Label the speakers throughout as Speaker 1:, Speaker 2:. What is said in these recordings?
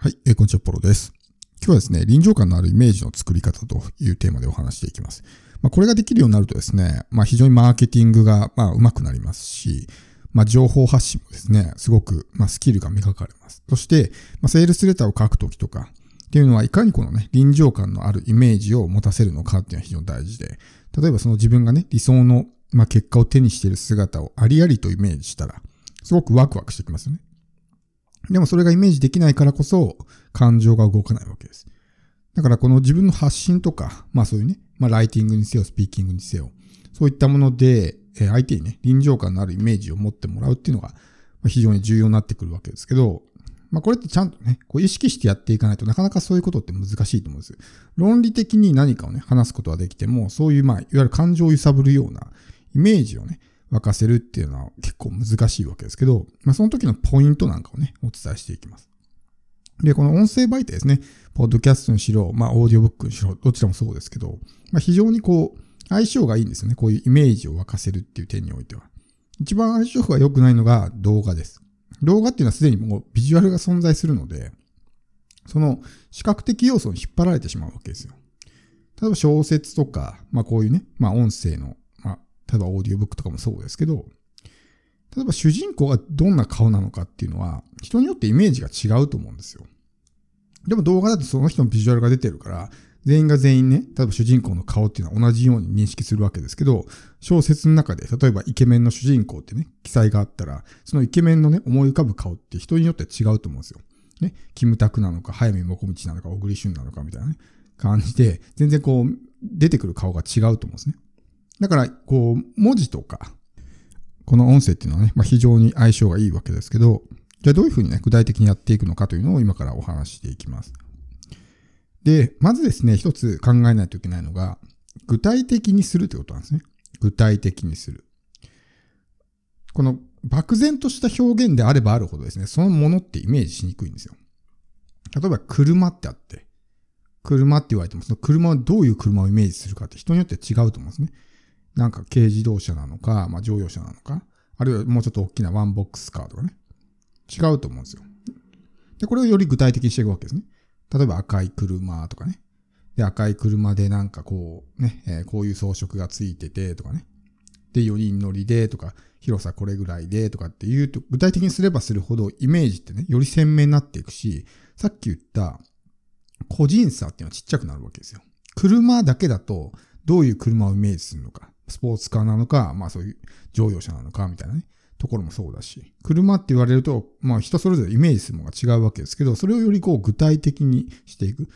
Speaker 1: はい、えー、こんにちは、ポロです。今日はですね、臨場感のあるイメージの作り方というテーマでお話していきます。まあ、これができるようになるとですね、まあ、非常にマーケティングが、まあ、上手くなりますし、まあ、情報発信もですね、すごく、まあ、スキルが磨かれます。そして、まあ、セールスレターを書くときとか、っていうのは、いかにこのね、臨場感のあるイメージを持たせるのかっていうのは非常に大事で、例えばその自分がね、理想の、まあ、結果を手にしている姿をありありとイメージしたら、すごくワクワクしてきますよね。でもそれがイメージできないからこそ、感情が動かないわけです。だからこの自分の発信とか、まあそういうね、まあライティングにせよ、スピーキングにせよ、そういったもので、え相手にね、臨場感のあるイメージを持ってもらうっていうのが、非常に重要になってくるわけですけど、まあこれってちゃんとね、こう意識してやっていかないとなかなかそういうことって難しいと思うんですよ。論理的に何かをね、話すことはできても、そういうまあ、いわゆる感情を揺さぶるようなイメージをね、沸かせるっていうのは結構難しいわけですけど、まあ、その時のポイントなんかをね、お伝えしていきます。で、この音声媒体ですね、ポッドキャストにしろ、まあ、オーディオブックにしろ、どちらもそうですけど、まあ、非常にこう、相性がいいんですよね。こういうイメージを沸かせるっていう点においては。一番相性が良くないのが動画です。動画っていうのはすでにもうビジュアルが存在するので、その視覚的要素に引っ張られてしまうわけですよ。例えば小説とか、まあこういうね、まあ音声の例えばオーディオブックとかもそうですけど、例えば主人公がどんな顔なのかっていうのは、人によってイメージが違うと思うんですよ。でも動画だとその人のビジュアルが出てるから、全員が全員ね、例えば主人公の顔っていうのは同じように認識するわけですけど、小説の中で、例えばイケメンの主人公ってね、記載があったら、そのイケメンのね、思い浮かぶ顔って人によって違うと思うんですよ。ね、キムタクなのか、早見もこみちなのか、小栗旬なのかみたいなね、感じで、全然こう、出てくる顔が違うと思うんですね。だから、こう、文字とか、この音声っていうのはね、まあ、非常に相性がいいわけですけど、じゃあどういうふうにね、具体的にやっていくのかというのを今からお話していきます。で、まずですね、一つ考えないといけないのが、具体的にするということなんですね。具体的にする。この漠然とした表現であればあるほどですね、そのものってイメージしにくいんですよ。例えば車ってあって、車って言われても、その車はどういう車をイメージするかって人によって違うと思うんですね。なんか軽自動車なのか、まあ乗用車なのか、あるいはもうちょっと大きなワンボックスカーとかね。違うと思うんですよ。で、これをより具体的にしていくわけですね。例えば赤い車とかね。で、赤い車でなんかこう、ね、えー、こういう装飾がついててとかね。で、4人乗りでとか、広さこれぐらいでとかっていうと、具体的にすればするほどイメージってね、より鮮明になっていくし、さっき言った個人差っていうのはちっちゃくなるわけですよ。車だけだと、どういう車をイメージするのか。スポーツカーなのか、まあそういう乗用車なのかみたいなね、ところもそうだし、車って言われると、まあ人それぞれイメージするものが違うわけですけど、それをよりこう具体的にしていく。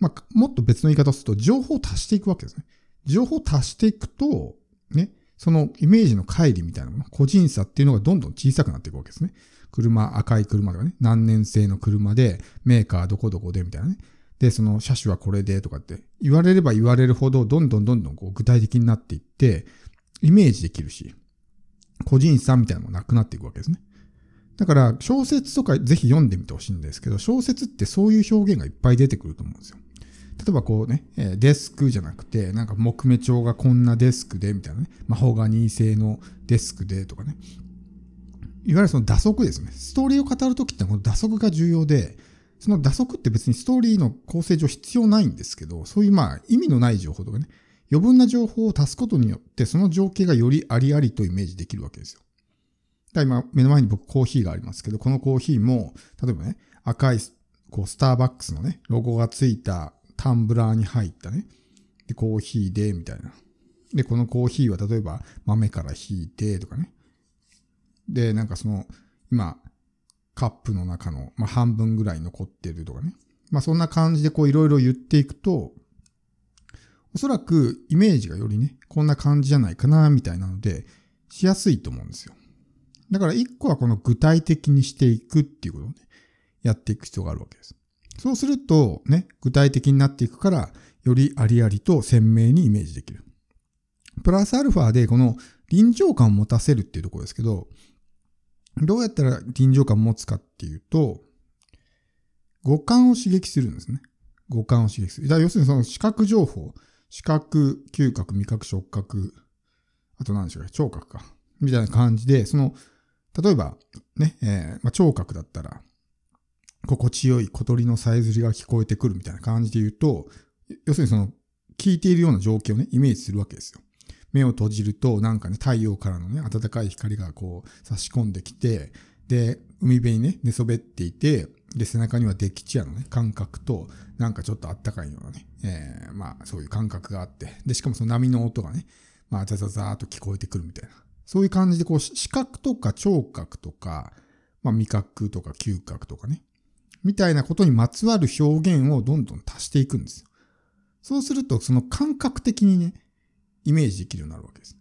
Speaker 1: まあもっと別の言い方をすると、情報を足していくわけですね。情報を足していくと、ね、そのイメージの乖離みたいなもの、個人差っていうのがどんどん小さくなっていくわけですね。車、赤い車とかね、何年製の車で、メーカーどこどこでみたいなね。で、その車種はこれでとかって言われれば言われるほど、どんどんどんどんこう具体的になっていって、イメージできるし、個人差みたいなのもなくなっていくわけですね。だから小説とかぜひ読んでみてほしいんですけど、小説ってそういう表現がいっぱい出てくると思うんですよ。例えばこうね、デスクじゃなくて、なんか木目調がこんなデスクでみたいなね、マホガニー製のデスクでとかね。いわゆるその打足ですね。ストーリーを語るときってこの打足が重要で、その打足って別にストーリーの構成上必要ないんですけど、そういうまあ意味のない情報とかね、余分な情報を足すことによって、その情景がよりありありとイメージできるわけですよ。だ今、目の前に僕コーヒーがありますけど、このコーヒーも、例えばね、赤い、こう、スターバックスのね、ロゴがついたタンブラーに入ったね、で、コーヒーで、みたいな。で、このコーヒーは例えば豆から引いて、とかね。で、なんかその、今、カップの中の、まあ、半分ぐらい残ってるとかね。まあ、そんな感じでこういろいろ言っていくと、おそらくイメージがよりね、こんな感じじゃないかな、みたいなので、しやすいと思うんですよ。だから一個はこの具体的にしていくっていうことをね、やっていく必要があるわけです。そうすると、ね、具体的になっていくから、よりありありと鮮明にイメージできる。プラスアルファでこの臨場感を持たせるっていうところですけど、どうやったら臨場感を持つかっていうと、五感を刺激するんですね。五感を刺激する。だ要するにその視覚情報、視覚、嗅覚、味覚、触覚、あと何でしょうか、聴覚か。みたいな感じで、その、例えば、ね、えーまあ、聴覚だったら、心地よい小鳥のさえずりが聞こえてくるみたいな感じで言うと、要するにその、聞いているような状況をね、イメージするわけですよ。目を閉じると、なんかね、太陽からのね、暖かい光がこう、差し込んできて、で、海辺にね、寝そべっていて、で、背中にはデッキチェアのね、感覚と、なんかちょっとあったかいようなね、えー、まあ、そういう感覚があって、で、しかもその波の音がね、まあ、ザザザーっと聞こえてくるみたいな。そういう感じで、こう、視覚とか聴覚とか、まあ、味覚とか嗅覚とかね、みたいなことにまつわる表現をどんどん足していくんですよ。そうすると、その感覚的にね、イメージできるようになるわけです。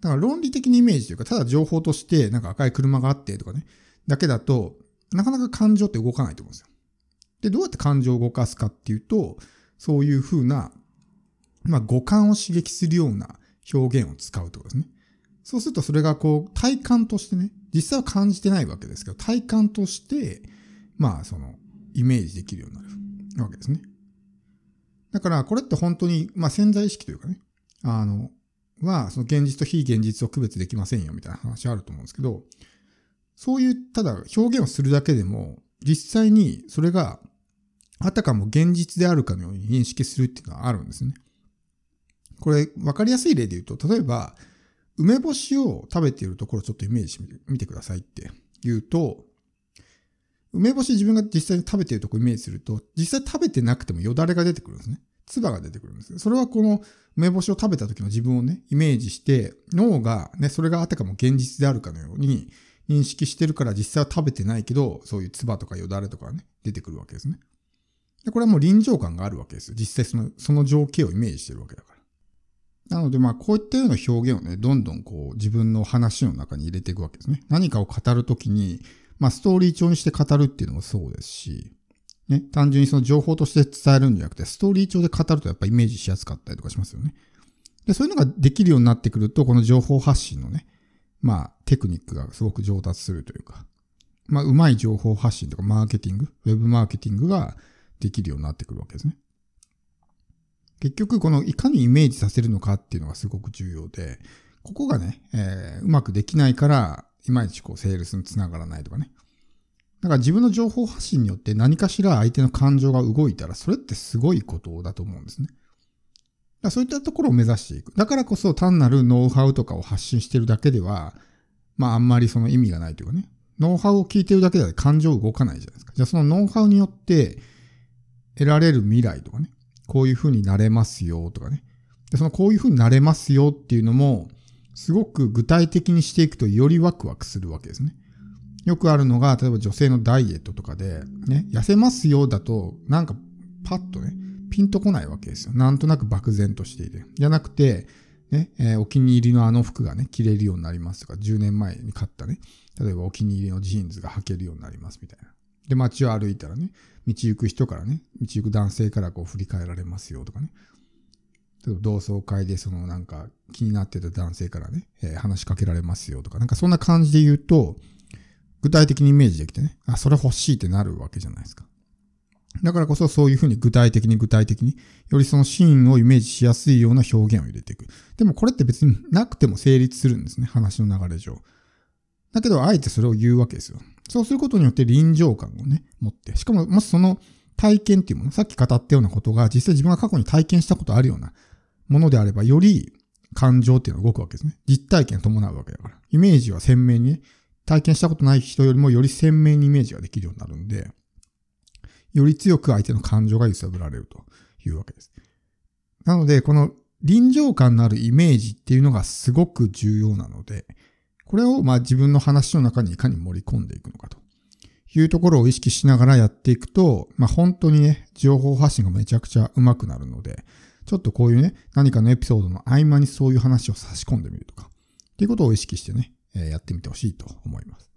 Speaker 1: だから論理的にイメージというか、ただ情報として、なんか赤い車があってとかね、だけだと、なかなか感情って動かないと思うんですよ。で、どうやって感情を動かすかっていうと、そういうふうな、まあ、五感を刺激するような表現を使うってことですね。そうするとそれがこう体感としてね、実際は感じてないわけですけど、体感として、まあそのイメージできるようになるわけですね。だからこれって本当に、まあ潜在意識というかね、あの、はその現実と非現実を区別できませんよみたいな話あると思うんですけど、そういうただ表現をするだけでも、実際にそれがあたかも現実であるかのように認識するっていうのはあるんですね。これ分かりやすい例で言うと、例えば、梅干しを食べているところをちょっとイメージしてみてくださいって言うと、梅干し自分が実際に食べているところをイメージすると、実際食べてなくてもよだれが出てくるんですね。唾が出てくるんですよ。それはこの梅干しを食べた時の自分をね、イメージして、脳がね、それがあたかも現実であるかのように認識してるから実際は食べてないけど、そういう唾とかよだれとかね、出てくるわけですね。でこれはもう臨場感があるわけですよ。実際その、その情景をイメージしてるわけだから。なので、まあ、こういったような表現をね、どんどんこう、自分の話の中に入れていくわけですね。何かを語るときに、まあ、ストーリー調にして語るっていうのもそうですし、ね、単純にその情報として伝えるんじゃなくて、ストーリー調で語るとやっぱイメージしやすかったりとかしますよね。で、そういうのができるようになってくると、この情報発信のね、まあ、テクニックがすごく上達するというか、まあ、うまい情報発信とかマーケティング、ウェブマーケティングができるようになってくるわけですね。結局、このいかにイメージさせるのかっていうのがすごく重要で、ここがね、えー、うまくできないから、いまいちこう、セールスにつながらないとかね。だから自分の情報発信によって何かしら相手の感情が動いたら、それってすごいことだと思うんですね。だそういったところを目指していく。だからこそ単なるノウハウとかを発信してるだけでは、まああんまりその意味がないというかね。ノウハウを聞いてるだけでは感情動かないじゃないですか。じゃあそのノウハウによって得られる未来とかね。こういう風になれますよとかね。で、そのこういう風になれますよっていうのも、すごく具体的にしていくとよりワクワクするわけですね。よくあるのが、例えば女性のダイエットとかで、ね、痩せますよだと、なんかパッとね、ピンとこないわけですよ。なんとなく漠然としていて。じゃなくて、ね、えー、お気に入りのあの服がね、着れるようになりますとか、10年前に買ったね、例えばお気に入りのジーンズが履けるようになりますみたいな。で、街を歩いたらね、道行く人からね、道行く男性からこう振り返られますよとかね。例えば同窓会でそのなんか気になってた男性からね、えー、話しかけられますよとか、なんかそんな感じで言うと、具体的にイメージできてね、あ、それ欲しいってなるわけじゃないですか。だからこそそういうふうに具体的に具体的に、よりそのシーンをイメージしやすいような表現を入れていく。でもこれって別になくても成立するんですね、話の流れ上。だけど、あえてそれを言うわけですよ。そうすることによって臨場感をね、持って。しかも、もしその体験っていうもの、さっき語ったようなことが実際自分が過去に体験したことあるようなものであれば、より感情っていうのが動くわけですね。実体験を伴うわけだから。イメージは鮮明にね、体験したことない人よりもより鮮明にイメージができるようになるんで、より強く相手の感情が揺さぶられるというわけです。なので、この臨場感のあるイメージっていうのがすごく重要なので、これをまあ自分の話の中にいかに盛り込んでいくのかというところを意識しながらやっていくと、まあ本当にね、情報発信がめちゃくちゃ上手くなるので、ちょっとこういうね、何かのエピソードの合間にそういう話を差し込んでみるとか、っていうことを意識してね、やってみてほしいと思います。